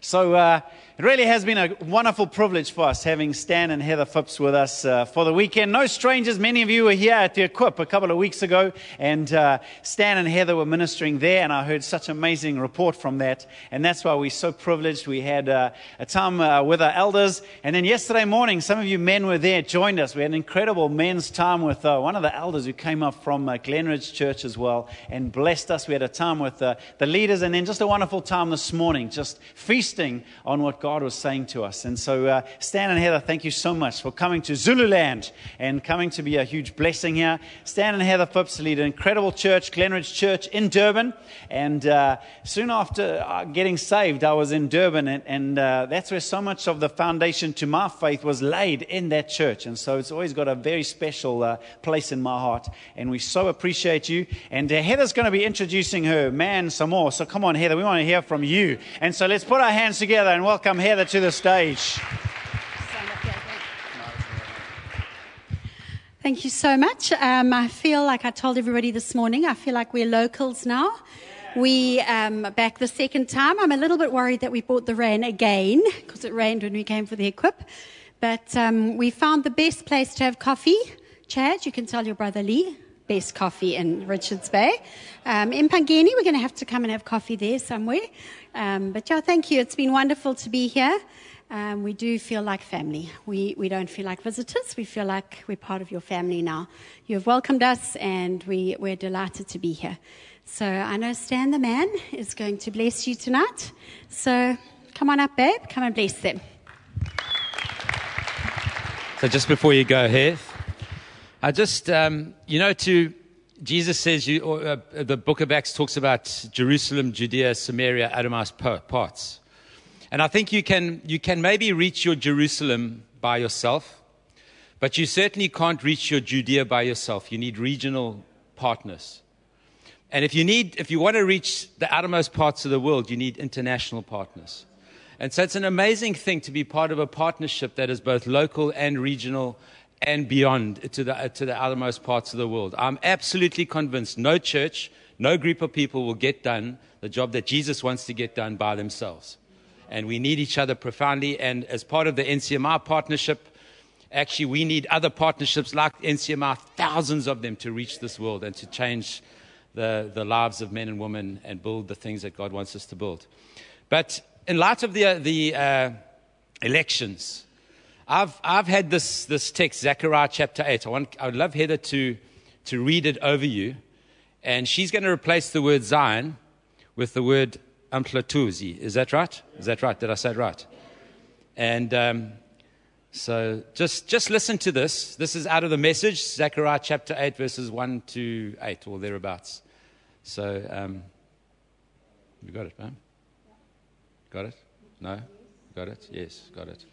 So uh, it really has been a wonderful privilege for us having Stan and Heather Phipps with us uh, for the weekend. No strangers, many of you were here at the Equip a couple of weeks ago, and uh, Stan and Heather were ministering there, and I heard such amazing report from that. And that's why we're so privileged. We had uh, a time uh, with our elders, and then yesterday morning, some of you men were there, joined us. We had an incredible men's time with uh, one of the elders who came up from Glenridge Church as well, and blessed us. We had a time with the leaders, and then just a wonderful time this morning, just feasting on what God was saying to us. And so, uh, Stan and Heather, thank you so much for coming to Zululand and coming to be a huge blessing here. Stan and Heather Phipps lead an incredible church, Glenridge Church in Durban. And uh, soon after uh, getting saved, I was in Durban, and, and uh, that's where so much of the foundation to my faith was laid in that church. And so, it's always got a very special uh, place in my heart. And we so appreciate you. And uh, Heather's going to be introducing her man some more. So, come on, Heather, we want to hear from you. And so, let's put our hands together and welcome Heather to the stage. Thank you so much. Um, I feel like I told everybody this morning, I feel like we're locals now. We um, back the second time. I'm a little bit worried that we bought the rain again because it rained when we came for the equip. But um, we found the best place to have coffee. Chad, you can tell your brother Lee, best coffee in Richards Bay. Um, Empangeni, we're going to have to come and have coffee there somewhere. Um, but yeah, thank you. It's been wonderful to be here. Um, we do feel like family. We, we don't feel like visitors. We feel like we're part of your family now. You have welcomed us, and we, we're delighted to be here. So I know Stan the man is going to bless you tonight. So come on up, babe. Come and bless them. So just before you go, Heath, I just, um, you know, to Jesus says, you, uh, the book of Acts talks about Jerusalem, Judea, Samaria, outermost parts. And I think you can, you can maybe reach your Jerusalem by yourself, but you certainly can't reach your Judea by yourself. You need regional partners. And if you need, if you want to reach the outermost parts of the world, you need international partners. And so it's an amazing thing to be part of a partnership that is both local and regional and beyond to the, to the outermost parts of the world. I'm absolutely convinced no church, no group of people will get done the job that Jesus wants to get done by themselves. And we need each other profoundly. And as part of the NCMI partnership, actually, we need other partnerships like NCMI, thousands of them, to reach this world and to change the, the lives of men and women and build the things that God wants us to build. But in light of the, the uh, elections, I've, I've had this, this text, Zechariah chapter 8. I, want, I would love Heather to, to read it over you. And she's going to replace the word Zion with the word uMhlathuze. Is that right? Is that right? Did I say it right? And um, so just, just listen to this. This is out of the message, Zechariah chapter 8, verses 1 to 8, or thereabouts. So, um, you got it, man? Got it? No? Got it? Yes, got it.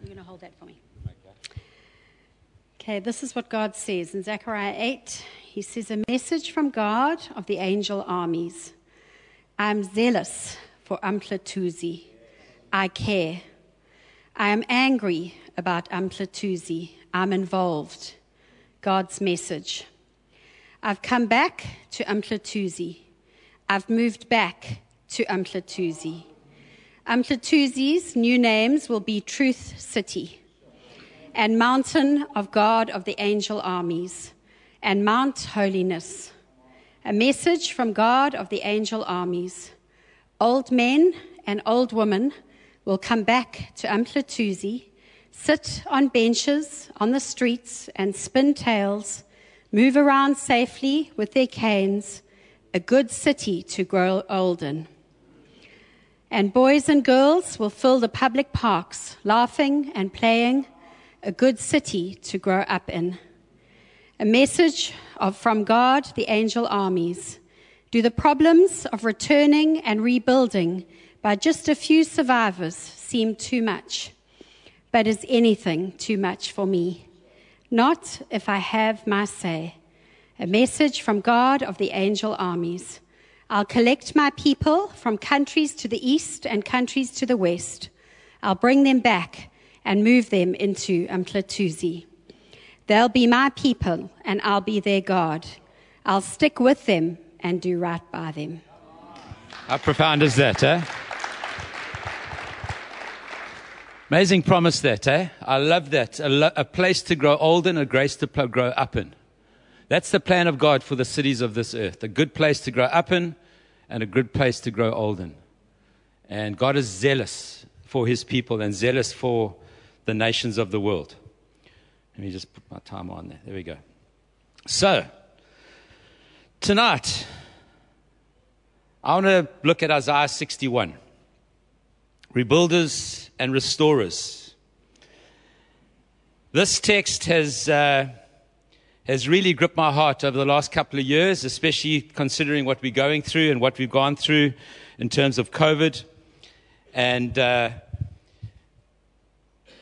You're going to hold that for me. Okay. okay, this is what God says in Zechariah 8. He says, A message from God of the angel armies. I'm zealous for uMhlathuze. I care. I am angry about uMhlathuze. I'm involved. God's message. I've come back to uMhlathuze. I've moved back to uMhlathuze. Um, uMhlathuze's new names will be Truth City, and Mountain of God of the Angel Armies, and Mount Holiness. A message from God of the Angel Armies. Old men and old women will come back to uMhlathuze, sit on benches on the streets and spin tales, move around safely with their canes, a good city to grow old in. And boys and girls will fill the public parks, laughing and playing, a good city to grow up in. A message of, from God, the angel armies. Do the problems of returning and rebuilding by just a few survivors seem too much? But is anything too much for me? Not if I have my say. A message from God of the angel armies. I'll collect my people from countries to the east and countries to the west. I'll bring them back and move them into uMhlathuze. They'll be my people and I'll be their God. I'll stick with them and do right by them. How profound is that, eh? Amazing promise that, eh? I love that. A, lo- a place to grow old in, a grace to pl- grow up in. That's the plan of God for the cities of this earth. A good place to grow up in and a good place to grow old in. And God is zealous for his people and zealous for the nations of the world. Let me just put my timer on there. There we go. So, tonight, I want to look at Isaiah 61 rebuilders and restorers. This text has, uh, has really gripped my heart over the last couple of years, especially considering what we're going through and what we've gone through in terms of COVID. And uh,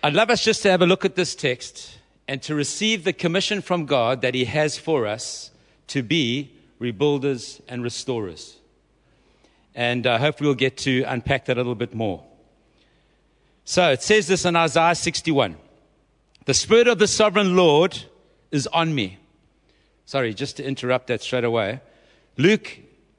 I'd love us just to have a look at this text and to receive the commission from God that He has for us to be rebuilders and restorers. And I uh, hope we'll get to unpack that a little bit more. So it says this in Isaiah 61 The Spirit of the Sovereign Lord is on me. Sorry, just to interrupt that straight away. Luke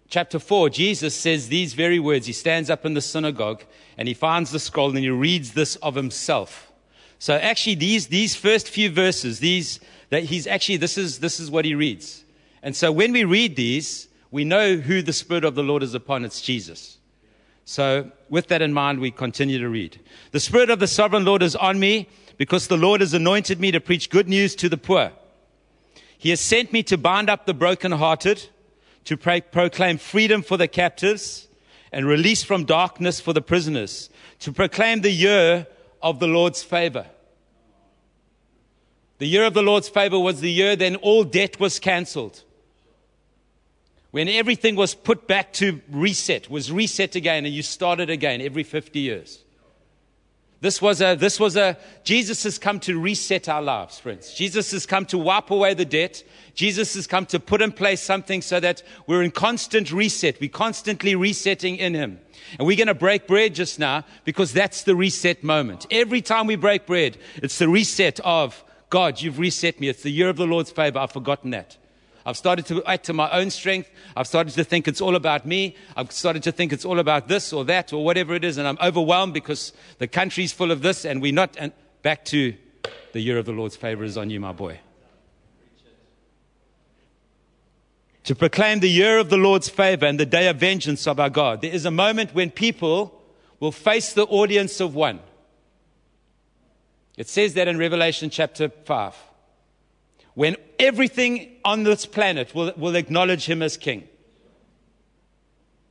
chapter 4, Jesus says these very words. He stands up in the synagogue and he finds the scroll and he reads this of himself. So actually, these, these first few verses, these, that he's actually, this is, this is what he reads. And so when we read these, we know who the Spirit of the Lord is upon. It's Jesus. So, with that in mind, we continue to read. The Spirit of the Sovereign Lord is on me because the Lord has anointed me to preach good news to the poor. He has sent me to bind up the brokenhearted, to proclaim freedom for the captives, and release from darkness for the prisoners, to proclaim the year of the Lord's favor. The year of the Lord's favor was the year then all debt was cancelled when everything was put back to reset, was reset again, and you started again every 50 years. This was a, this was a, Jesus has come to reset our lives, friends. Jesus has come to wipe away the debt. Jesus has come to put in place something so that we're in constant reset. We're constantly resetting in Him. And we're going to break bread just now because that's the reset moment. Every time we break bread, it's the reset of God, you've reset me. It's the year of the Lord's favor. I've forgotten that. I've started to act to my own strength. I've started to think it's all about me. I've started to think it's all about this or that or whatever it is. And I'm overwhelmed because the country's full of this and we're not. And back to the year of the Lord's favor is on you, my boy. To proclaim the year of the Lord's favor and the day of vengeance of our God. There is a moment when people will face the audience of one. It says that in Revelation chapter 5 when everything on this planet will, will acknowledge him as king.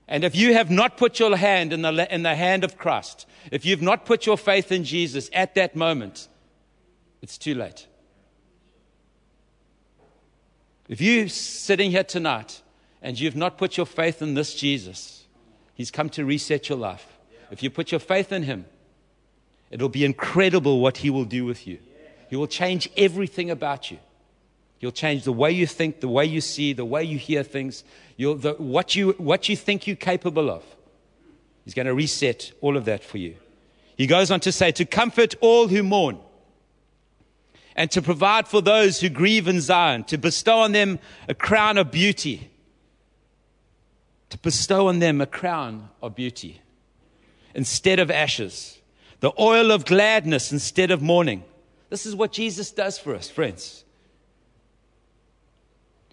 And if you have not put your hand in the, in the hand of Christ, if you've not put your faith in Jesus at that moment, it's too late. If you're sitting here tonight and you've not put your faith in this Jesus, He's come to reset your life. If you put your faith in Him, it'll be incredible what He will do with you. He will change everything about you. You'll change the way you think, the way you see, the way you hear things, the, what, you, what you think you're capable of. He's going to reset all of that for you. He goes on to say, to comfort all who mourn, and to provide for those who grieve in Zion, to bestow on them a crown of beauty. To bestow on them a crown of beauty instead of ashes, the oil of gladness instead of mourning. This is what Jesus does for us, friends.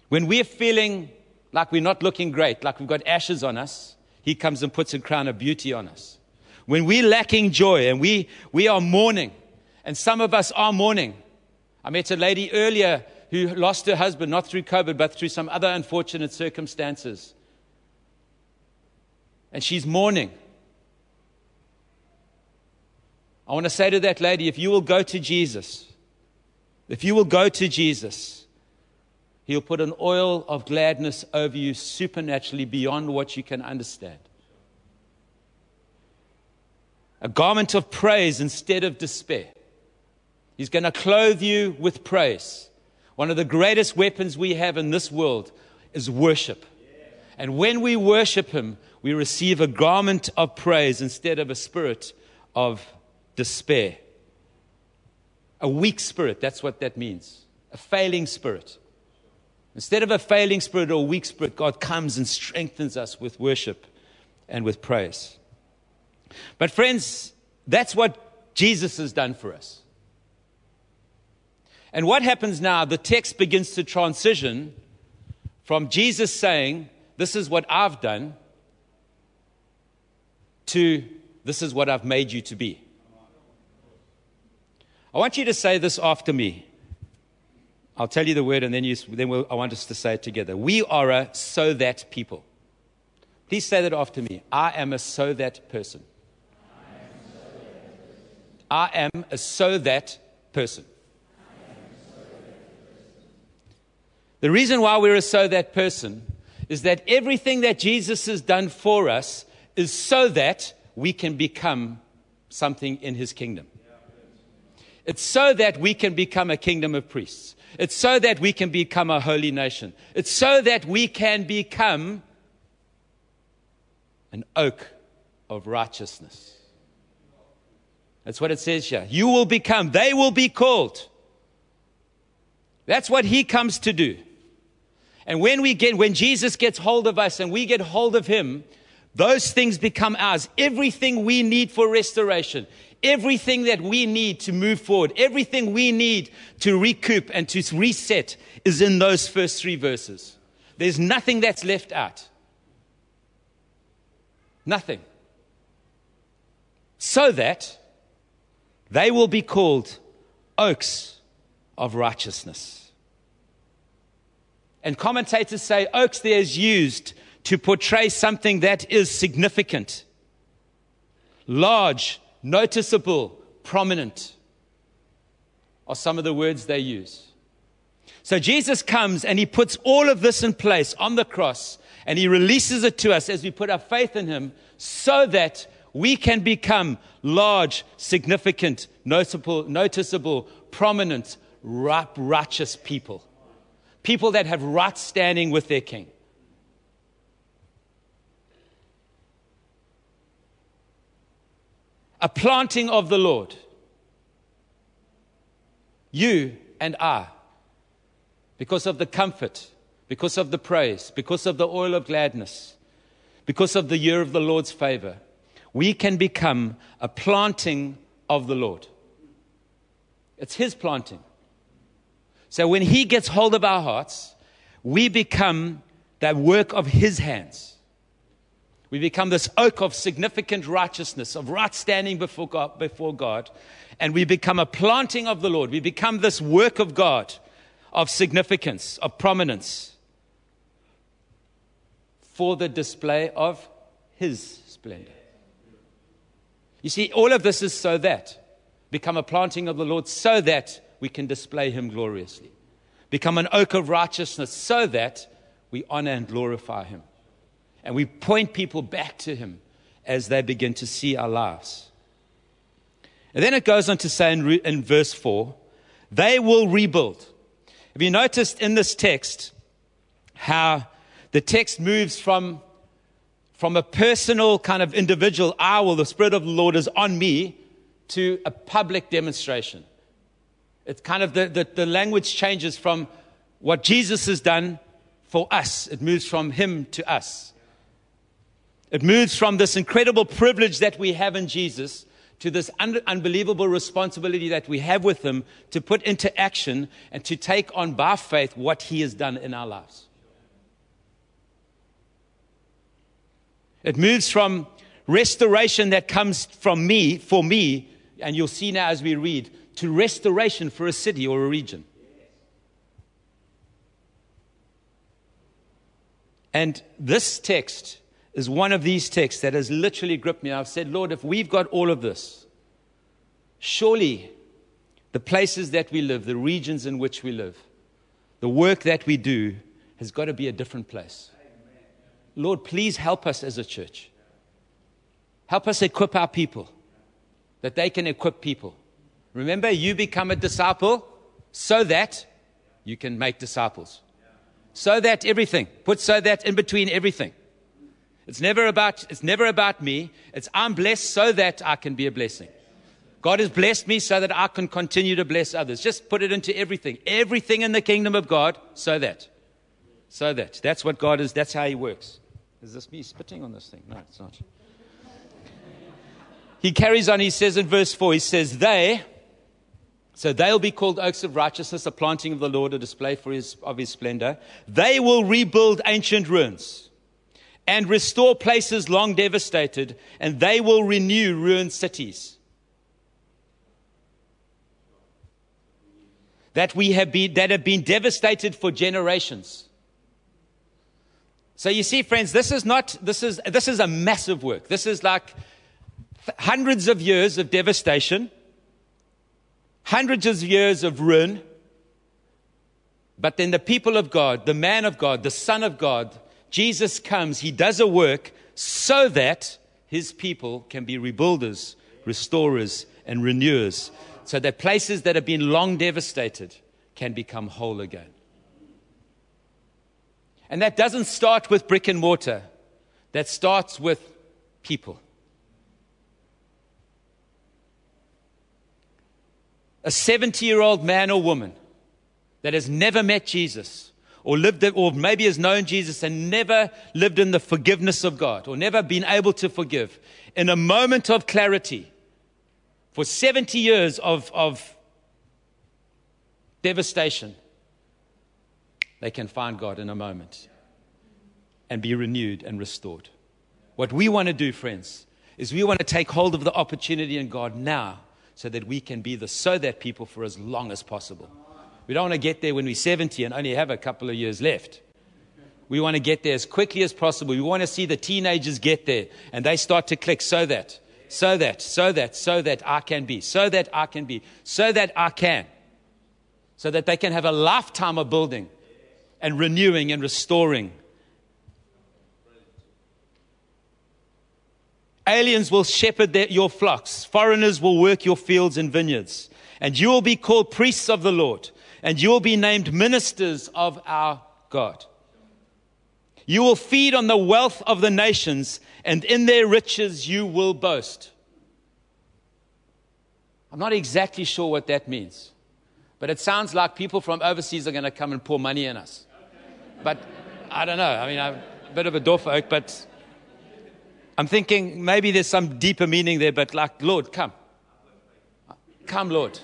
When we're feeling like we're not looking great, like we've got ashes on us, He comes and puts a crown of beauty on us. When we're lacking joy and we, we are mourning, and some of us are mourning. I met a lady earlier who lost her husband, not through COVID, but through some other unfortunate circumstances. And she's mourning. I want to say to that lady if you will go to Jesus, if you will go to Jesus, He'll put an oil of gladness over you supernaturally beyond what you can understand. A garment of praise instead of despair. He's going to clothe you with praise. One of the greatest weapons we have in this world is worship. And when we worship Him, we receive a garment of praise instead of a spirit of despair. A weak spirit, that's what that means. A failing spirit. Instead of a failing spirit or a weak spirit, God comes and strengthens us with worship and with praise. But, friends, that's what Jesus has done for us. And what happens now? The text begins to transition from Jesus saying, This is what I've done, to This is what I've made you to be. I want you to say this after me. I'll tell you the word and then, you, then we'll, I want us to say it together. We are a so that people. Please say that after me. I am a so that person. I am a so that person. The reason why we're a so that person is that everything that Jesus has done for us is so that we can become something in his kingdom. It's so that we can become a kingdom of priests. It's so that we can become a holy nation. It's so that we can become an oak of righteousness. That's what it says here. You will become, they will be called. That's what he comes to do. And when we get, when Jesus gets hold of us and we get hold of him, those things become ours. Everything we need for restoration, everything that we need to move forward, everything we need to recoup and to reset is in those first three verses. There's nothing that's left out. Nothing. So that they will be called oaks of righteousness. And commentators say oaks there is used to portray something that is significant, large, noticeable, prominent, are some of the words they use. So Jesus comes and he puts all of this in place on the cross and he releases it to us as we put our faith in him so that we can become large, significant, noticeable, noticeable prominent, righteous people. People that have right standing with their king. A planting of the Lord. You and I, because of the comfort, because of the praise, because of the oil of gladness, because of the year of the Lord's favor we can become a planting of the Lord. It's His planting. So when He gets hold of our hearts, we become that work of His hands. We become this oak of significant righteousness, of right standing before God, before God, and we become a planting of the Lord. We become this work of God of significance, of prominence, for the display of His splendor. You see, all of this is so that become a planting of the Lord so that we can display Him gloriously. Become an oak of righteousness so that we honor and glorify Him. And we point people back to Him as they begin to see our lives. And then it goes on to say in, re- in verse 4 they will rebuild. Have you noticed in this text how the text moves from from a personal kind of individual, I will, the Spirit of the Lord is on me, to a public demonstration. It's kind of the, the, the, language changes from what Jesus has done for us, it moves from Him to us. It moves from this incredible privilege that we have in Jesus to this un- unbelievable responsibility that we have with Him to put into action and to take on by faith what He has done in our lives. It moves from restoration that comes from me, for me, and you'll see now as we read, to restoration for a city or a region. And this text is one of these texts that has literally gripped me. I've said, Lord, if we've got all of this, surely the places that we live, the regions in which we live, the work that we do has got to be a different place. Lord, please help us as a church. Help us equip our people that they can equip people. Remember, you become a disciple so that you can make disciples. So that everything, put so that in between everything. It's never about, it's never about me. It's I'm blessed so that I can be a blessing. God has blessed me so that I can continue to bless others. Just put it into everything. Everything in the kingdom of God so that. So that. That's what God is, that's how He works. Is this me spitting on this thing? No, it's not. He carries on, he says in verse 4, he says, They, so they'll be called oaks of righteousness, a planting of the Lord, a display for his, of his splendor. They will rebuild ancient ruins and restore places long devastated, and they will renew ruined cities. That we have been, that have been devastated for generations. So you see, friends, this is not, this is, this is a massive work. This is like hundreds of years of devastation, hundreds of years of ruin. But then the people of God, the man of God, the Son of God, Jesus comes, he does a work so that his people can be rebuilders, restorers, and renewers, so that places that have been long devastated can become whole again. And that doesn't start with brick and mortar, that starts with people. A 70 year old man or woman that has never met Jesus, or lived, or maybe has known Jesus and never lived in the forgiveness of God, or never been able to forgive, in a moment of clarity, for 70 years of, of devastation, they can find God in a moment and be renewed and restored. What we want to do, friends, is we want to take hold of the opportunity in God now so that we can be the so that people for as long as possible. We don't want to get there when we're 70 and only have a couple of years left. We want to get there as quickly as possible. We want to see the teenagers get there and they start to click so that, so that, so that, so that I can be, so that I can be, so that I can. So that they can have a lifetime of building and renewing and restoring. Aliens will shepherd their, your flocks, foreigners will work your fields and vineyards, and you will be called priests of the Lord, and you will be named ministers of our God. You will feed on the wealth of the nations, and in their riches you will boast. I'm not exactly sure what that means, but it sounds like people from overseas are going to come and pour money in us. But I don't know. I mean, I'm a bit of a dwarf but I'm thinking maybe there's some deeper meaning there, but like, Lord, come. Come, Lord.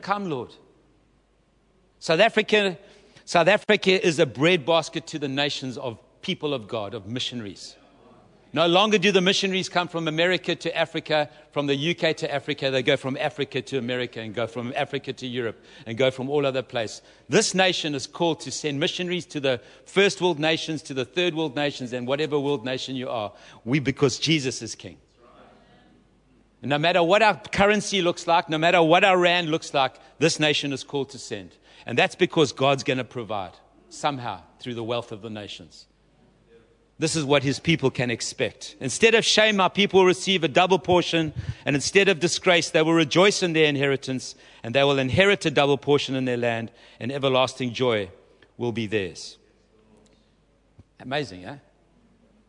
Come, Lord. South Africa, South Africa is a breadbasket to the nations of people of God, of missionaries. No longer do the missionaries come from America to Africa, from the UK to Africa. They go from Africa to America and go from Africa to Europe and go from all other places. This nation is called to send missionaries to the first world nations, to the third world nations, and whatever world nation you are. We, because Jesus is king. And no matter what our currency looks like, no matter what our rand looks like, this nation is called to send. And that's because God's going to provide somehow through the wealth of the nations. This is what his people can expect. Instead of shame, our people will receive a double portion, and instead of disgrace, they will rejoice in their inheritance, and they will inherit a double portion in their land, and everlasting joy will be theirs. Amazing, eh?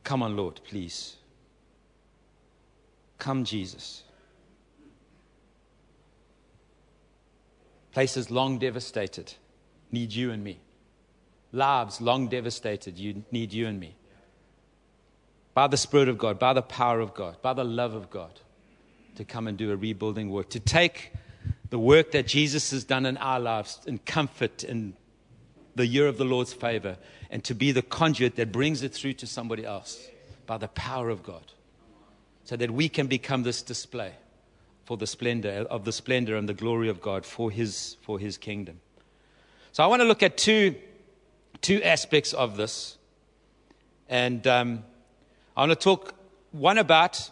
Come on, Lord, please. Come, Jesus. Places long devastated need you and me. Lives long devastated you need you and me by the Spirit of God, by the power of God, by the love of God, to come and do a rebuilding work, to take the work that Jesus has done in our lives in comfort in the year of the Lord's favor, and to be the conduit that brings it through to somebody else by the power of God, so that we can become this display for the splendor of the splendor and the glory of God for His for His kingdom. So I want to look at two two aspects of this, and. Um, I want to talk one about,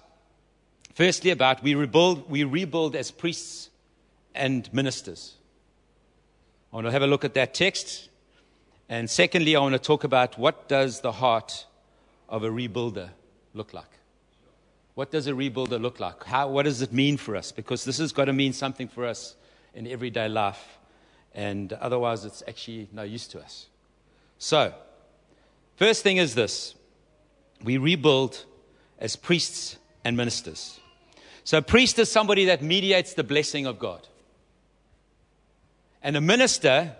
firstly, about we rebuild, we rebuild as priests and ministers. I want to have a look at that text. And secondly, I want to talk about what does the heart of a rebuilder look like? What does a rebuilder look like? How, what does it mean for us? Because this has got to mean something for us in everyday life. And otherwise, it's actually no use to us. So, first thing is this we rebuild as priests and ministers. So, a priest is somebody that mediates the blessing of God. And a minister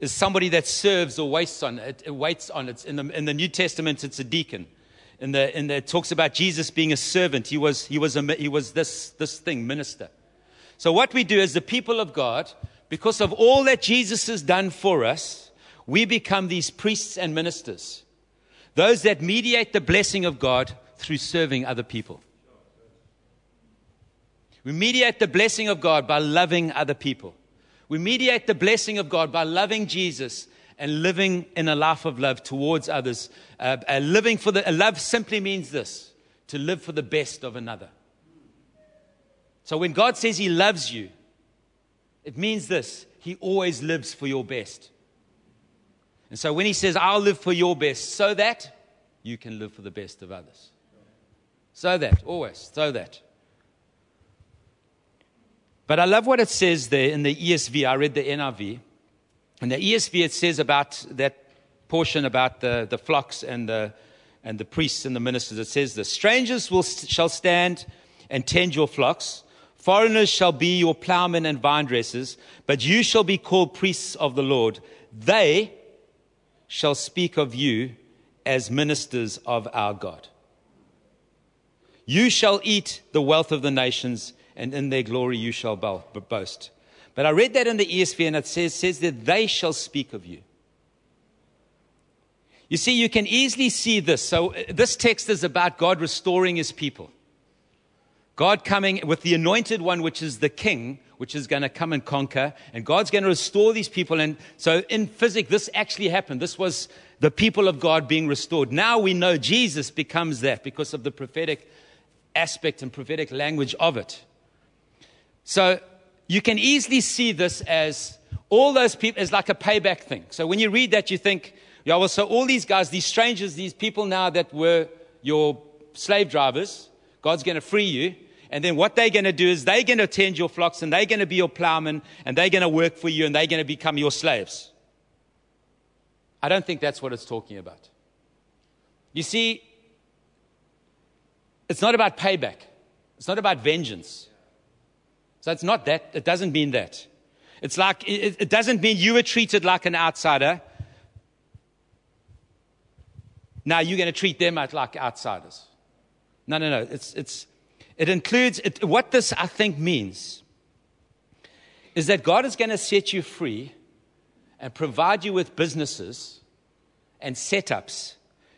is somebody that serves or waits on it. it waits on it. In the, in the New Testament, it's a deacon. In the, in the, it talks about Jesus being a servant. He was, he was, a, he was this, this thing, minister. So, what we do as the people of God, because of all that Jesus has done for us, we become these priests and ministers. Those that mediate the blessing of God through serving other people. We mediate the blessing of God by loving other people. We mediate the blessing of God by loving Jesus and living in a life of love towards others. Uh, uh, living for the love simply means this to live for the best of another. So when God says He loves you, it means this He always lives for your best. And so when he says, I'll live for your best, so that you can live for the best of others. So that, always, so that. But I love what it says there in the ESV. I read the NIV. In the ESV, it says about that portion about the, the flocks and the, and the priests and the ministers. It says, The strangers will, shall stand and tend your flocks. Foreigners shall be your plowmen and vine dressers, but you shall be called priests of the Lord. They shall speak of you as ministers of our God. You shall eat the wealth of the nations, and in their glory you shall boast. But I read that in the ESV, and it says, says that they shall speak of you. You see, you can easily see this. So, uh, this text is about God restoring his people. God coming with the anointed one, which is the king, which is going to come and conquer. And God's going to restore these people. And so in physics, this actually happened. This was the people of God being restored. Now we know Jesus becomes that because of the prophetic aspect and prophetic language of it. So you can easily see this as all those people as like a payback thing. So when you read that, you think, yeah, well, so all these guys, these strangers, these people now that were your slave drivers, God's going to free you. And then what they're going to do is they're going to tend your flocks and they're going to be your plowmen and they're going to work for you and they're going to become your slaves. I don't think that's what it's talking about. You see, it's not about payback, it's not about vengeance. So it's not that, it doesn't mean that. It's like, it, it doesn't mean you were treated like an outsider. Now you're going to treat them like outsiders. No, no, no. It's, it's, it includes it, what this, I think, means is that God is going to set you free and provide you with businesses and setups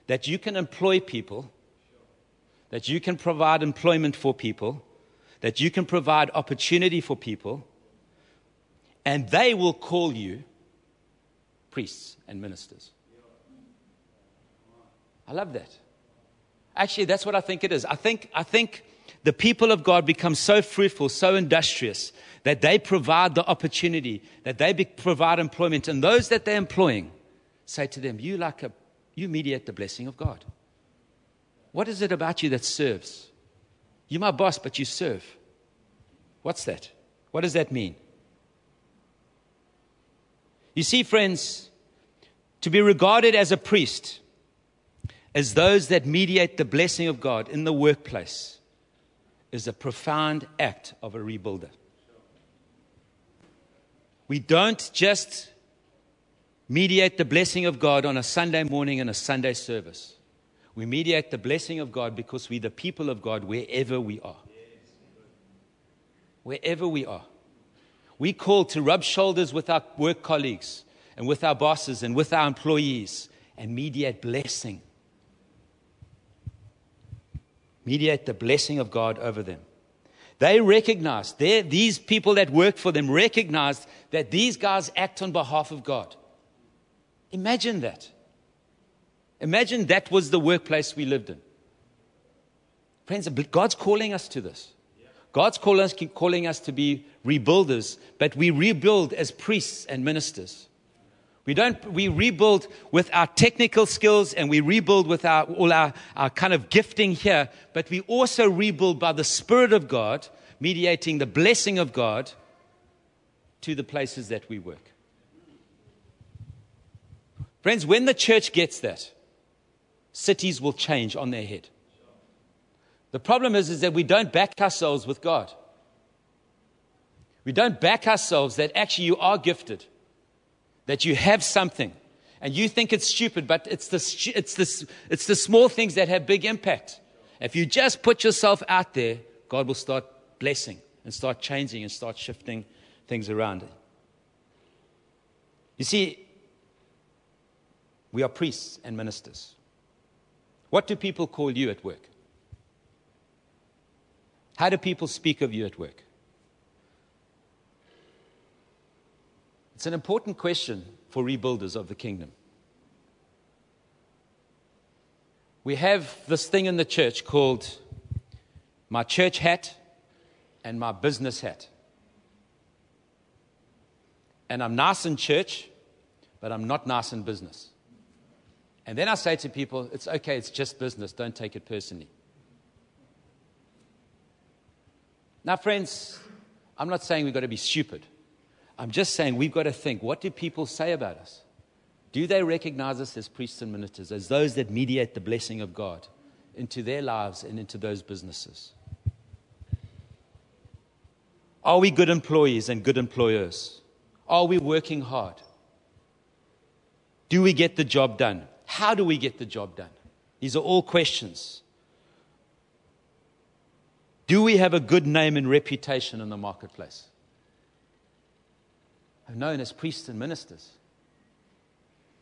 that you can employ people, that you can provide employment for people, that you can provide opportunity for people, and they will call you priests and ministers. I love that. Actually, that's what I think it is. I think, I think the people of God become so fruitful, so industrious, that they provide the opportunity, that they be, provide employment. And those that they're employing say to them, You like a you mediate the blessing of God. What is it about you that serves? You're my boss, but you serve. What's that? What does that mean? You see, friends, to be regarded as a priest, as those that mediate the blessing of God in the workplace, is a profound act of a rebuilder. We don't just mediate the blessing of God on a Sunday morning in a Sunday service. We mediate the blessing of God because we're the people of God wherever we are. Wherever we are. We call to rub shoulders with our work colleagues and with our bosses and with our employees and mediate blessing mediate the blessing of God over them. They recognize, these people that work for them recognize that these guys act on behalf of God. Imagine that. Imagine that was the workplace we lived in. Friends, God's calling us to this. God's calling us, calling us to be rebuilders, but we rebuild as priests and ministers. We don't, we rebuild with our technical skills and we rebuild with our, all our, our kind of gifting here, but we also rebuild by the Spirit of God, mediating the blessing of God to the places that we work. Friends, when the church gets that, cities will change on their head. The problem is, is that we don't back ourselves with God. We don't back ourselves that actually you are gifted that you have something And you think it's stupid, but it's the, it's, the, it's the small things that have big impact. If you just put yourself out there, God will start blessing and start changing and start shifting things around. You see, we are priests and ministers. What do people call you at work? How do people speak of you at work? It's an important question for rebuilders of the kingdom. We have this thing in the church called my church hat and my business hat. And I'm nice in church, but I'm not nice in business. And then I say to people, it's okay, it's just business, don't take it personally. Now, friends, I'm not saying we've got to be stupid. I'm just saying we've got to think what do people say about us? Do they recognize us as priests and ministers, as those that mediate the blessing of God into their lives and into those businesses? Are we good employees and good employers? Are we working hard? Do we get the job done? How do we get the job done? These are all questions. Do we have a good name and reputation in the marketplace? I'm known as priests and ministers.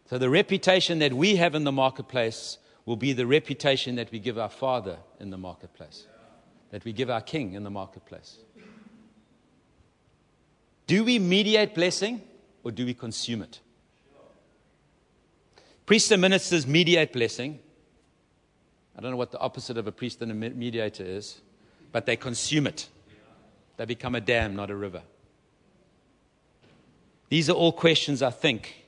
So, the reputation that we have in the marketplace will be the reputation that we give our Father in the marketplace, that we give our King in the marketplace. Do we mediate blessing or do we consume it? Priests and ministers mediate blessing. I don't know what the opposite of a priest and a mediator is, but they consume it. They become a dam, not a river. These are all questions I think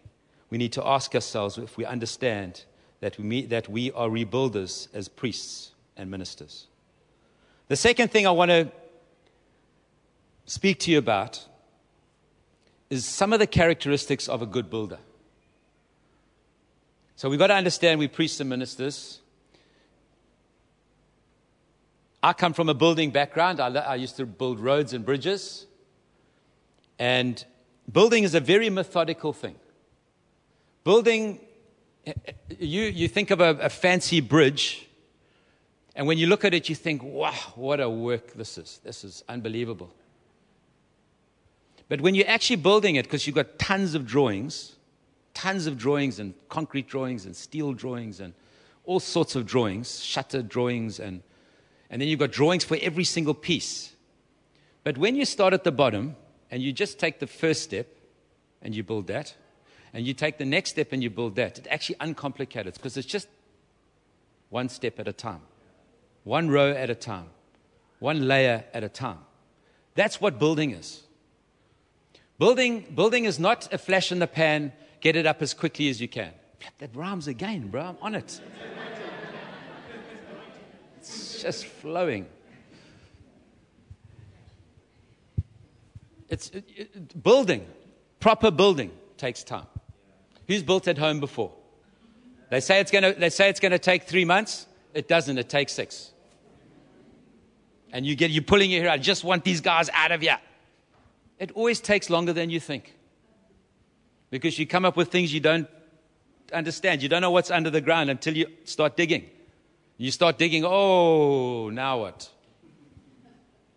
we need to ask ourselves if we understand that we, that we are rebuilders as priests and ministers. The second thing I want to speak to you about is some of the characteristics of a good builder. So we've got to understand we're priests and ministers. I come from a building background. I, I used to build roads and bridges. And building is a very methodical thing. Building, eh, you, you think of a, a fancy bridge, and when you look at it, you think, wow, what a work this is. This is unbelievable. But when you're actually building it, because you've got tons of drawings, tons of drawings and concrete drawings and steel drawings and all sorts of drawings, shutter drawings, and, and then you've got drawings for every single piece. But when you start at the bottom and you just take the first step and you build that, and you take the next step and you build that. It's actually uncomplicated because it's just one step at a time, one row at a time, one layer at a time. That's what building is. Building, building is not a flash in the pan, get it up as quickly as you can. That rhymes again, bro. I'm on it. It's just flowing. It's it, it, building, proper building takes time. Who's built at home before? They say it's to, they say it's to take three months. It doesn't. It takes six. And you get, you're pulling your hair. I just want these guys out of here. It always takes longer than you think. Because you come up with things you don't understand. You don't know what's under the ground until you start digging. You start digging, oh, now what?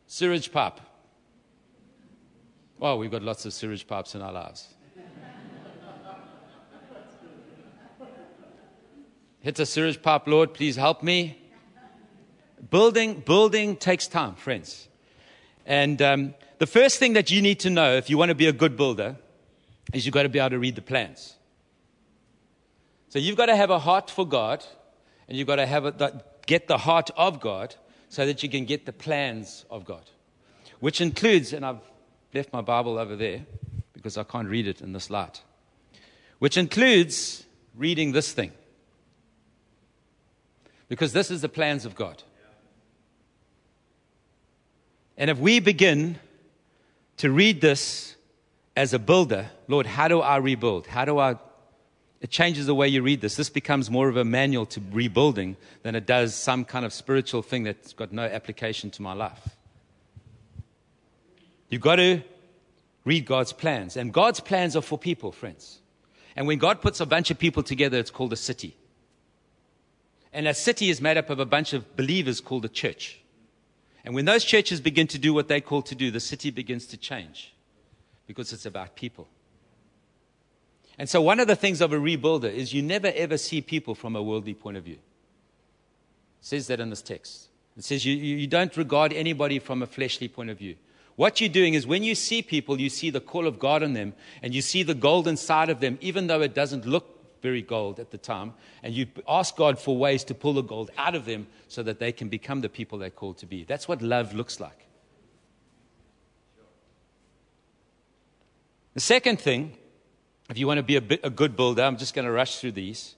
Sewage pipe. Well, we've got lots of sewage pipes in our lives. hits a sewage pipe, Lord, please help me. Building, building takes time, friends. And um, the first thing that you need to know if you want to be a good builder is you've got to be able to read the plans. So you've got to have a heart for God, and you've got to have a, get the heart of God so that you can get the plans of God, which includes, and I've left my Bible over there because I can't read it in this light, which includes reading this thing because this is the plans of God. And if we begin to read this as a builder, Lord, how do I rebuild? How do I? It changes the way you read this. This becomes more of a manual to rebuilding than it does some kind of spiritual thing that's got no application to my life. You've got to read God's plans. And God's plans are for people, friends. And when God puts a bunch of people together, it's called a city. And a city is made up of a bunch of believers called a church. And when those churches begin to do what they call to do, the city begins to change because it's about people. And so, one of the things of a rebuilder is you never ever see people from a worldly point of view. It says that in this text. It says you, you don't regard anybody from a fleshly point of view. What you're doing is when you see people, you see the call of God on them, and you see the gold inside of them, even though it doesn't look very gold at the time, and you ask God for ways to pull the gold out of them so that they can become the people they're called to be. That's what love looks like. The second thing, if you want to be a, bit, a good builder, I'm just going to rush through these,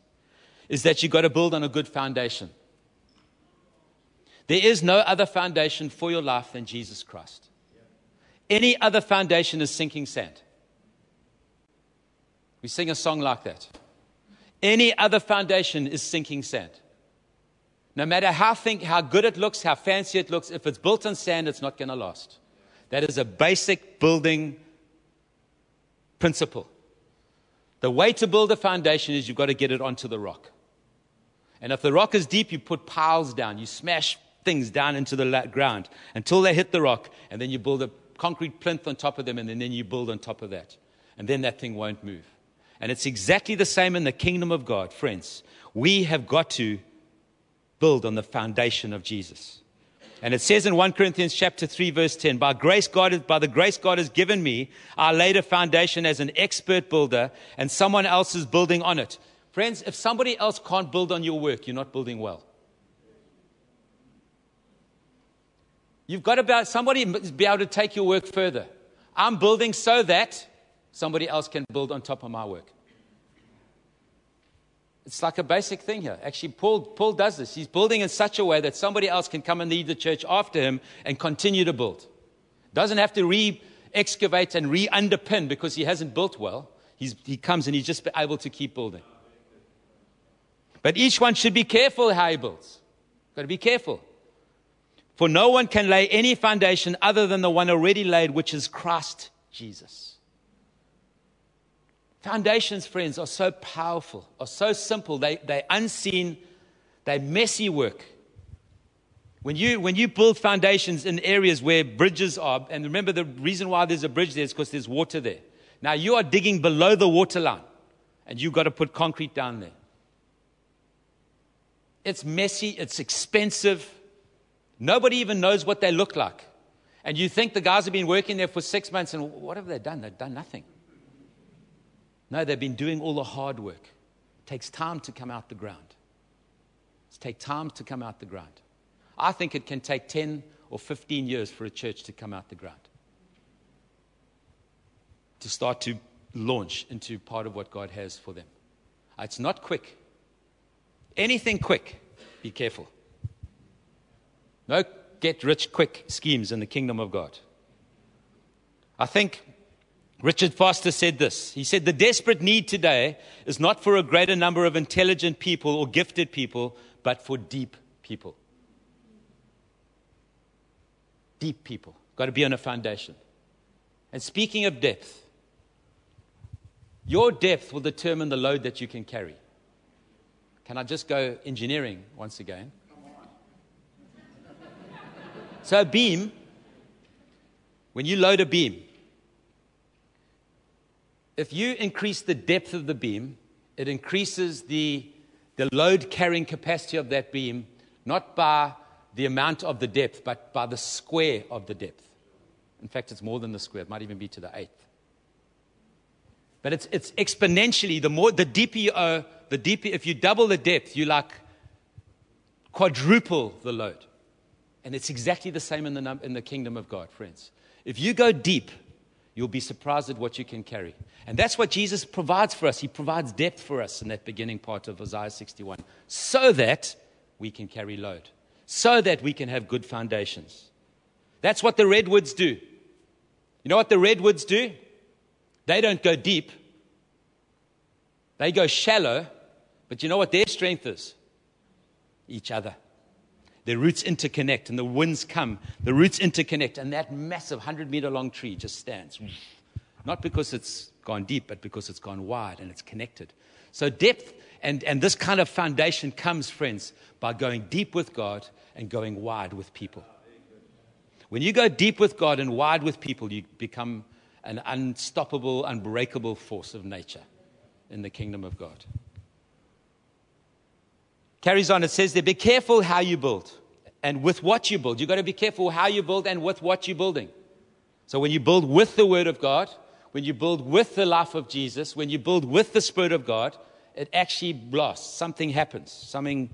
is that you've got to build on a good foundation. There is no other foundation for your life than Jesus Christ. Any other foundation is sinking sand. We sing a song like that. Any other foundation is sinking sand. No matter how, think, how good it looks, how fancy it looks, if it's built on sand, it's not going to last. That is a basic building principle. The way to build a foundation is you've got to get it onto the rock. And if the rock is deep, you put piles down. You smash things down into the ground until they hit the rock, and then you build a concrete plinth on top of them, and then you build on top of that. And then that thing won't move. And it's exactly the same in the kingdom of God, friends. We have got to build on the foundation of Jesus. And it says in 1 Corinthians chapter 3 verse 10, by grace God by the grace God has given me, I laid a foundation as an expert builder and someone else is building on it. Friends, if somebody else can't build on your work, you're not building well. You've got to somebody be able to take your work further. I'm building so that somebody else can build on top of my work. It's like a basic thing here. Actually, Paul, Paul does this. He's building in such a way that somebody else can come and lead the church after him and continue to build. Doesn't have to re excavate and re underpin because he hasn't built well. He's, he comes and he's just able to keep building. But each one should be careful how he builds. Got to be careful. For no one can lay any foundation other than the one already laid, which is Christ Jesus. Foundations, friends, are so powerful, are so simple. They, they're unseen, they're messy work. When you, when you build foundations in areas where bridges are, and remember the reason why there's a bridge there is because there's water there. Now you are digging below the water line, and you've got to put concrete down there. It's messy, it's expensive, Nobody even knows what they look like. And you think the guys have been working there for six months, and what have they done? They've done nothing. No, they've been doing all the hard work. It takes time to come out the ground. It takes time to come out the ground. I think it can take 10 or 15 years for a church to come out the ground, to start to launch into part of what God has for them. Uh, it's not quick. Anything quick, be careful. No get rich quick schemes in the kingdom of God. I think Richard Foster said this. He said, The desperate need today is not for a greater number of intelligent people or gifted people, but for deep people. Deep people. Got to be on a foundation. And speaking of depth, your depth will determine the load that you can carry. Can I just go engineering once again? So, a beam, when you load a beam, if you increase the depth of the beam, it increases the, the load carrying capacity of that beam, not by the amount of the depth, but by the square of the depth. In fact, it's more than the square, it might even be to the eighth. But it's, it's exponentially, the more, the deeper you are, the deeper, if you double the depth, you like quadruple the load. And it's exactly the same in the, in the kingdom of God, friends. If you go deep, you'll be surprised at what you can carry. And that's what Jesus provides for us. He provides depth for us in that beginning part of Isaiah 61 so that we can carry load, so that we can have good foundations. That's what the redwoods do. You know what the redwoods do? They don't go deep, they go shallow, but you know what their strength is? Each other. Their roots interconnect and the winds come, the roots interconnect, and that massive 100 meter long tree just stands. not because it's gone deep, but because it's gone wide and it's connected. So, depth and, and this kind of foundation comes, friends, by going deep with God and going wide with people. When you go deep with God and wide with people, you become an unstoppable, unbreakable force of nature in the kingdom of God. Carries on, it says there, be careful how you build and with what you build. You've got to be careful how you build and with what you're building. So when you build with the Word of God, when you build with the life of Jesus, when you build with the Spirit of God, it actually blasts. Something happens. Something.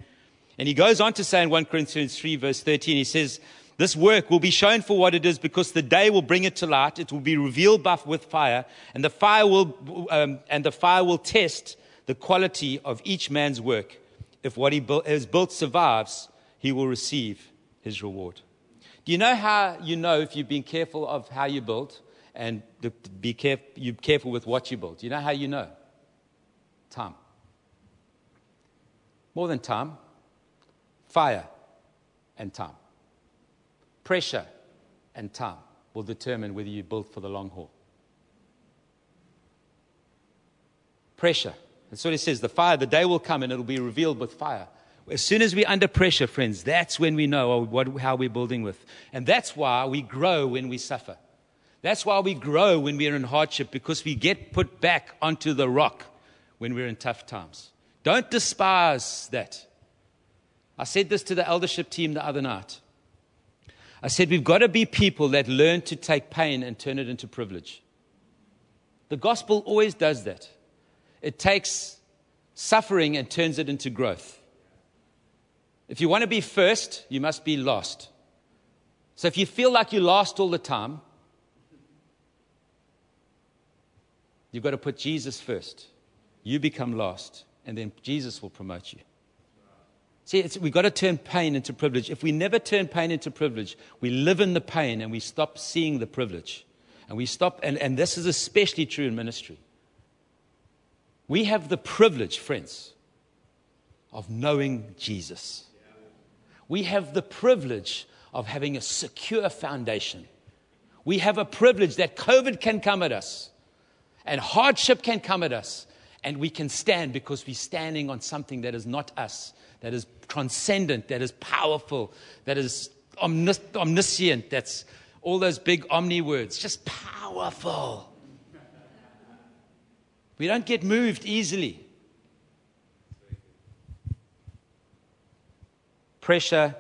And he goes on to say in 1 Corinthians 3, verse 13, he says, This work will be shown for what it is because the day will bring it to light. It will be revealed by, with fire, and the fire will, um, and the fire will test the quality of each man's work. If what he built, has built survives, he will receive his reward. Do you know how you know if you've been careful of how you built and be careful, you're careful with what you built? Do you know how you know? Time. More than time, fire and time. Pressure and time will determine whether you build for the long haul. Pressure. That's what it says. The fire, the day will come and it'll be revealed with fire. As soon as we're under pressure, friends, that's when we know what, how we're building with. And that's why we grow when we suffer. That's why we grow when we're in hardship, because we get put back onto the rock when we're in tough times. Don't despise that. I said this to the eldership team the other night. I said, We've got to be people that learn to take pain and turn it into privilege. The gospel always does that. It takes suffering and turns it into growth. If you want to be first, you must be lost. So if you feel like you're lost all the time, you've got to put Jesus first. You become lost, and then Jesus will promote you. See, we've got to turn pain into privilege. If we never turn pain into privilege, we live in the pain and we stop seeing the privilege. And we stop, and, and this is especially true in ministry. We have the privilege, friends, of knowing Jesus we have the privilege of having a secure foundation. We have a privilege that COVID can come at us and hardship can come at us, and we can stand because we're standing on something that is not us, that is transcendent, that is powerful, that is omnis- omniscient, that's all those big omni words, just powerful. We don't get moved easily. pressure,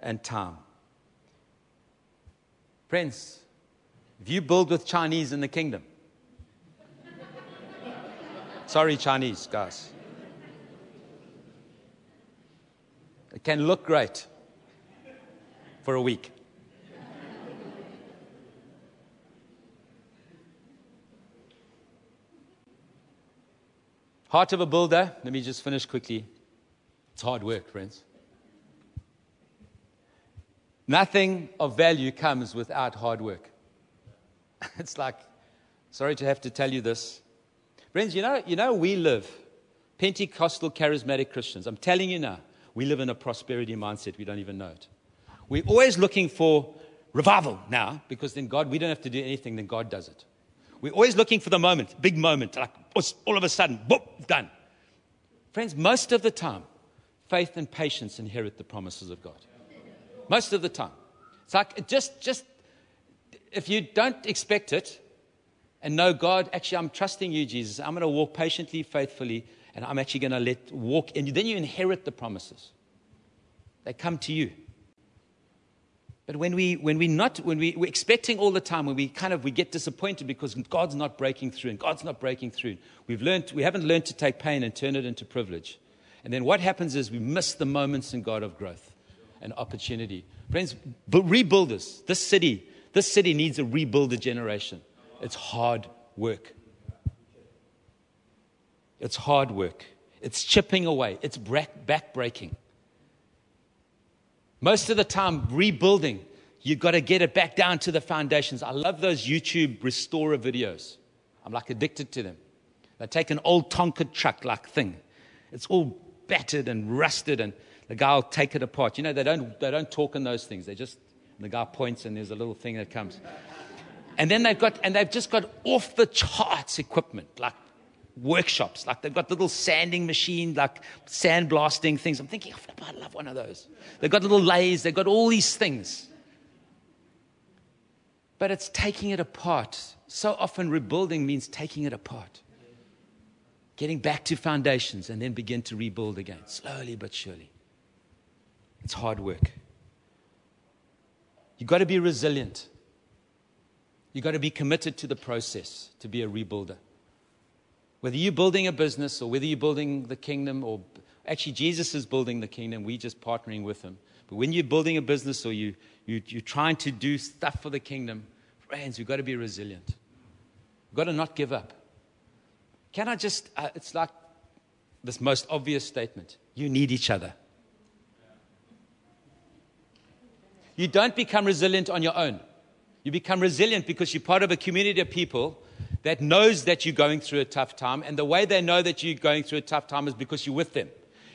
and time. Friends, if you build with Chinese in the kingdom, sorry, Chinese guys, it can look great for a week. Heart of a builder, let me just finish quickly. It's hard work, friends. Nothing of value comes without hard work. It's like, sorry to have to tell you this. Friends, you know, you know we live, Pentecostal charismatic Christians, I'm telling you now, we live in a prosperity mindset. We don't even know it. We're always looking for revival now because then God, we don't have to do anything, then God does it. We're always looking for the moment, big moment, like all of a sudden, boom, done. Friends, most of the time, faith and patience inherit the promises of God most of the time. It's like just, just if you don't expect it and know God, actually, I'm trusting you, Jesus. I'm going to walk patiently, faithfully, and I'm actually going to let walk. And then you inherit the promises. They come to you. But when we when we not when we, we're expecting all the time, when we kind of we get disappointed because God's not breaking through and God's not breaking through, we've learned we haven't learned to take pain and turn it into privilege. And then what happens is we miss the moments in God of growth and opportunity. Friends, rebuilders, this city, this city needs a rebuilder generation. It's hard work. It's hard work. It's chipping away. It's back breaking. Most of the time, rebuilding, you've got to get it back down to the foundations. I love those YouTube restorer videos. I'm like addicted to them. They take an old Tonka truck like thing. It's all battered and rusted and the guy will take it apart. You know, they don't, they don't talk in those things. They just, the guy points and there's a little thing that comes. And then they've got, and they've just got off the charts equipment, like workshops, like they've got little sanding machines, like sandblasting things. I'm thinking, oh, I'd love one of those. They've got little lathes, they've got all these things. But it's taking it apart. So often rebuilding means taking it apart. Getting back to foundations and then begin to rebuild again, slowly but surely. It's hard work. You've got to be resilient. You've got to be committed to the process to be a rebuilder. Whether you're building a business or whether you're building the kingdom, or actually, Jesus is building the kingdom, we're just partnering with him. But when you're building a business or you, you, you're trying to do stuff for the kingdom, friends, we've got to be resilient. We've got to not give up. Can I just, uh, it's like this most obvious statement you need each other. You don't become resilient on your own. You become resilient because you're part of a community of people that knows that you're going through a tough time. And the way they know that you're going through a tough time is because you're with them.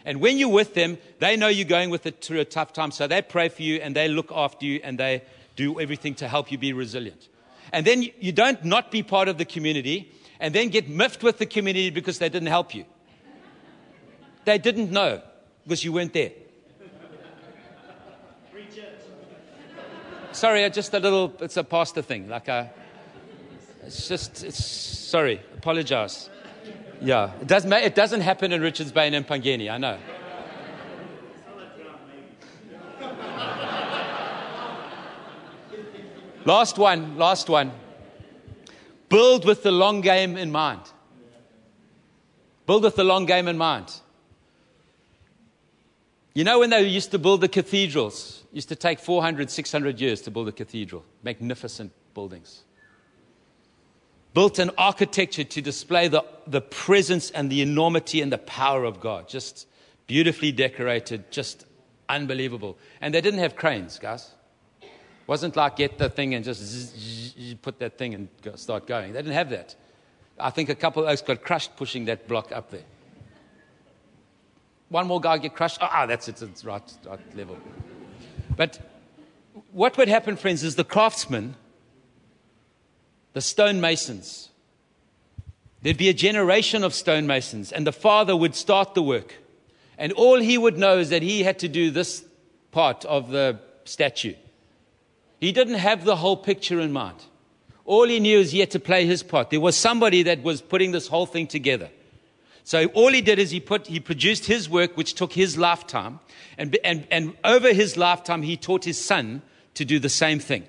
And when you're with them, they know you're going with it through a tough time. So they pray for you and they look after you and they do everything to help you be resilient. And then you don't not be part of the community and then get miffed with the community because they didn't help you. They didn't know because you weren't there. sorry, just a little, it's a pastor thing. Like, a, uh, it's just, it's, sorry, apologize. Yeah, it, does, it doesn't happen in Richards Bay and Empangeni, I know. last one, last one. Build with the long game in mind. Build with the long game in mind. You know when they used to build the cathedrals, used to take 400, 600 years to build a cathedral, magnificent buildings. Built an architecture to display the, the presence and the enormity and the power of God. Just beautifully decorated, just unbelievable. And they didn't have cranes, guys. Wasn't like get the thing and just zzz, zzz, put that thing and go, start going. They didn't have that. I think a couple of oaks got crushed pushing that block up there one more guy get crushed. Ah, that's it, it's right, right level. But what would happen, friends, is the craftsmen, the stonemasons, there'd be a generation of stonemasons, and the father would start the work. And all he would know is that he had to do this part of the statue. He didn't have the whole picture in mind. All he knew is he had to play his part. There was somebody that was putting this whole thing together. So all he did is he put, he produced his work, which took his lifetime. And, and, and over his lifetime, he taught his son to do the same thing.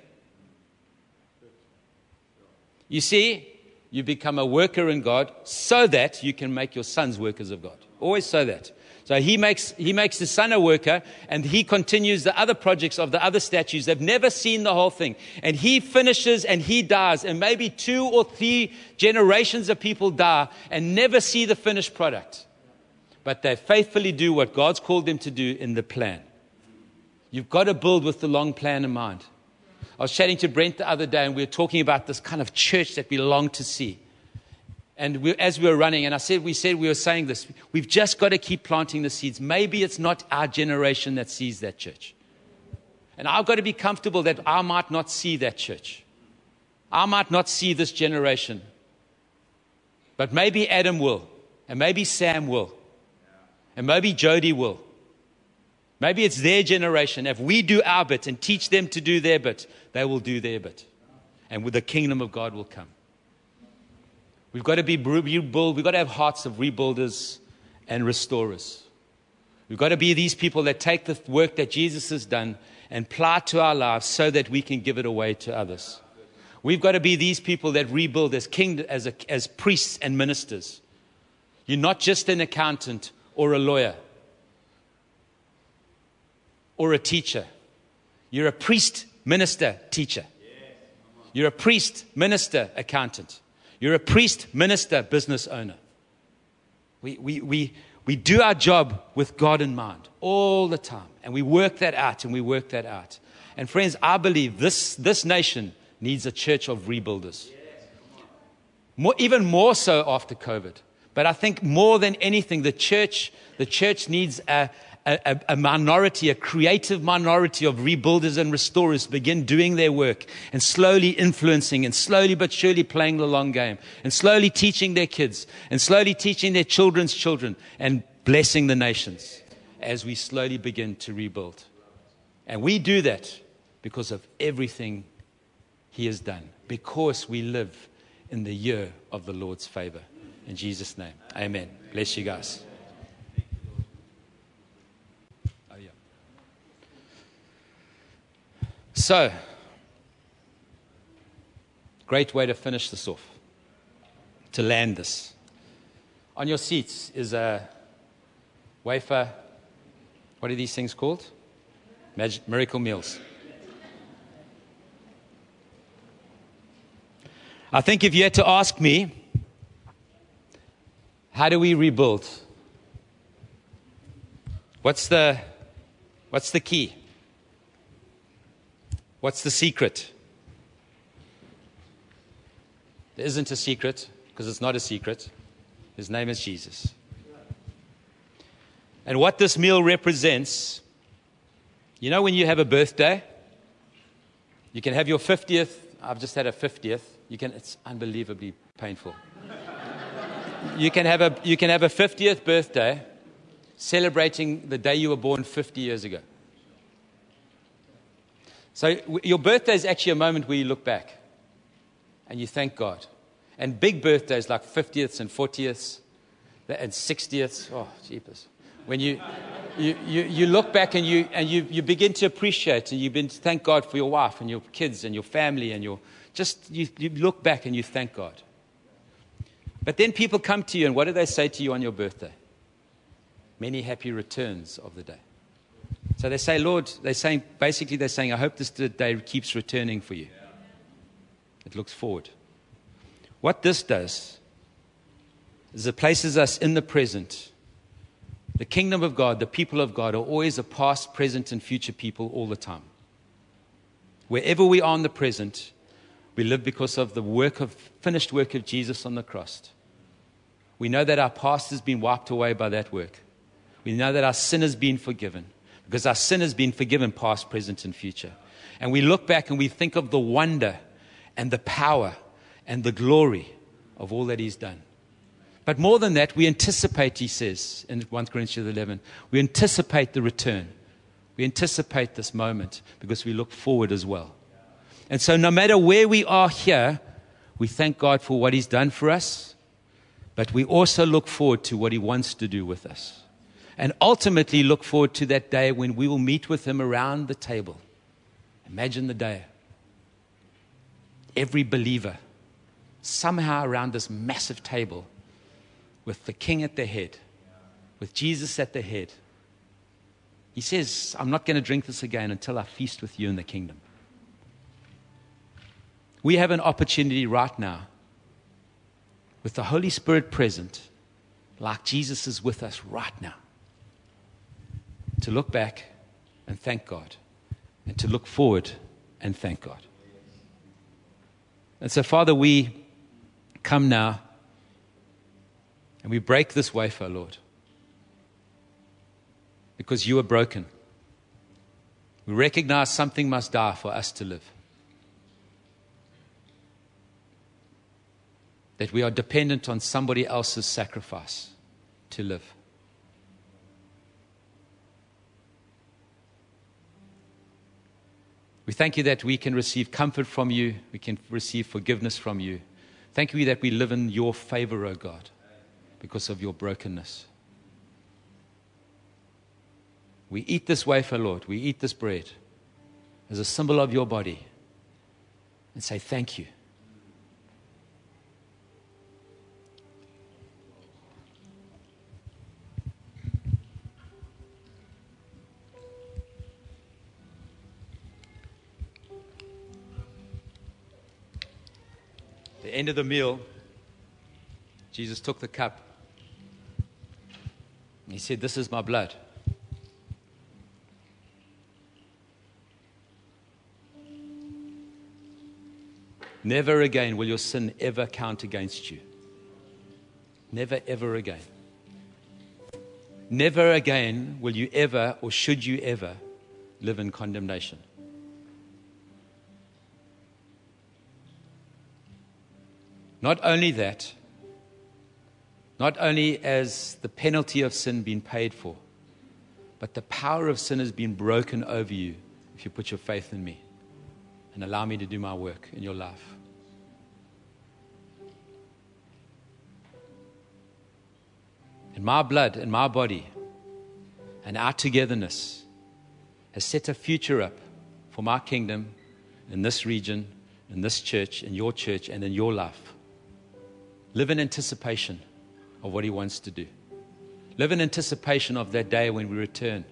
You see, you become a worker in God so that you can make your sons workers of God. Always so that. So he makes, he makes the son a worker and he continues the other projects of the other statues. They've never seen the whole thing. And he finishes and he dies. And maybe two or three generations of people die and never see the finished product. But they faithfully do what God's called them to do in the plan. You've got to build with the long plan in mind. I was chatting to Brent the other day and we were talking about this kind of church that we long to see. And we, as we were running, and I said, we said we were saying this, we've just got to keep planting the seeds. Maybe it's not our generation that sees that church. And I've got to be comfortable that I might not see that church. I might not see this generation. But maybe Adam will. And maybe Sam will. And maybe Jody will. Maybe it's their generation. If we do our bit and teach them to do their bit, they will do their bit. And the kingdom of God will come. We've got to be rebuild. We've got to have hearts of rebuilders and restorers. We've got to be these people that take the work that Jesus has done and apply to our lives so that we can give it away to others. We've got to be these people that rebuild as king, as, a, as priests and ministers. You're not just an accountant or a lawyer or a teacher. You're a priest, minister, teacher. You're a priest, minister, accountant. You're a priest, minister, business owner. We, we, we, we do our job with God in mind all the time. And we work that out and we work that out. And friends, I believe this, this nation needs a church of rebuilders. More, even more so after COVID. But I think more than anything, the church, the church needs a, a, a, minority, a creative minority of rebuilders and restorers begin doing their work and slowly influencing and slowly but surely playing the long game and slowly teaching their kids and slowly teaching their children's children and blessing the nations as we slowly begin to rebuild. And we do that because of everything He has done, because we live in the year of the Lord's favor. In Jesus' name, amen. Bless you guys. So, great way to finish this off, to land this. On your seats is a wafer. What are these things called? Mag- miracle meals. I think if you had to ask me, how do we rebuild? What's the, what's the key? What's the secret? There isn't a secret because it's not a secret. His name is Jesus. And what this meal represents, you know, when you have a birthday, you can have your 50th. I've just had a 50th. You can, it's unbelievably painful. you, can have a, you can have a 50th birthday celebrating the day you were born 50 years ago. So, your birthday is actually a moment where you look back and you thank God. And big birthdays like 50ths and 40ths and 60ths, oh, jeepers. When you, you, you, you look back and, you, and you, you begin to appreciate and you begin to thank God for your wife and your kids and your family and your, just you, you look back and you thank God. But then people come to you and what do they say to you on your birthday? Many happy returns of the day. So they say, Lord, they're saying, basically, they're saying, I hope this day keeps returning for you. It looks forward. What this does is it places us in the present. The kingdom of God, the people of God, are always a past, present, and future people all the time. Wherever we are in the present, we live because of the work of finished work of Jesus on the cross. We know that our past has been wiped away by that work. We know that our sin has been forgiven because our sin has been forgiven, past, present, and future. And we look back and we think of the wonder and the power and the glory of all that He's done. But more than that, we anticipate, he says in 1 Corinthians 11, we anticipate the return. We anticipate this moment because we look forward as well. And so, no matter where we are here, we thank God for what He's done for us, but we also look forward to what He wants to do with us and ultimately look forward to that day when we will meet with him around the table. Imagine the day. Every believer, somehow around this massive table, with the king at the head, with Jesus at the head. He says, I'm not going to drink this again until I feast with you in the kingdom. We have an opportunity right now, with the Holy Spirit present, like Jesus is with us right now to look back and thank God, and to look forward and thank God. And so, Father, we come now and we break this wafer, Lord, because you are broken. We recognize something must die for us to live. That we are dependent on somebody else's sacrifice to live. We thank you that we can receive comfort from you, we can receive forgiveness from you. Thank you that we live in your favor, O oh God, because of your brokenness. We eat this wafer, Lord, we eat this bread as a symbol of your body and say thank you. End of the meal, Jesus took the cup. He said, This is my blood. Never again will your sin ever count against you. Never, ever again. Never again will you ever, or should you ever, live in condemnation. Not only that, not only has the penalty of sin been paid for, but the power of sin has been broken over you if you put your faith in me and allow me to do my work in your life. And my blood and my body and our togetherness has set a future up for my kingdom in this region, in this church, in your church, and in your life. Live in anticipation of what He wants to do. Live in anticipation of that day when we return,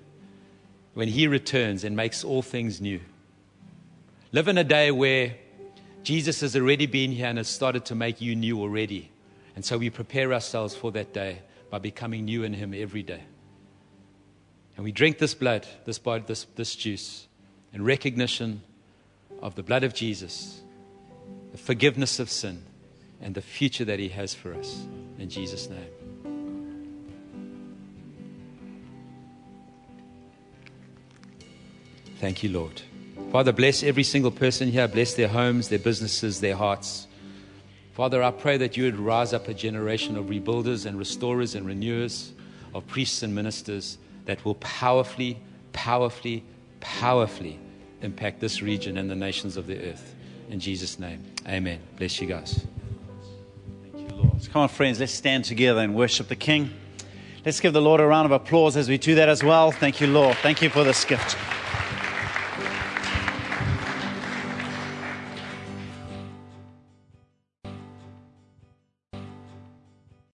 when He returns and makes all things new. Live in a day where Jesus has already been here and has started to make you new already. And so we prepare ourselves for that day by becoming new in Him every day. And we drink this blood, this, blood, this, this juice, in recognition of the blood of Jesus, the forgiveness of sin, and the future that He has for us. In Jesus' name. Thank you, Lord. Father, bless every single person here. Bless their homes, their businesses, their hearts. Father, I pray that you would rise up a generation of rebuilders and restorers and renewers, of priests and ministers that will powerfully, powerfully, powerfully impact this region and the nations of the earth. In Jesus' name, amen. Bless you guys. Lord. Come on, friends, let's stand together and worship the King. Let's give the Lord a round of applause as we do that as well. Thank you, Lord. Thank you for this gift.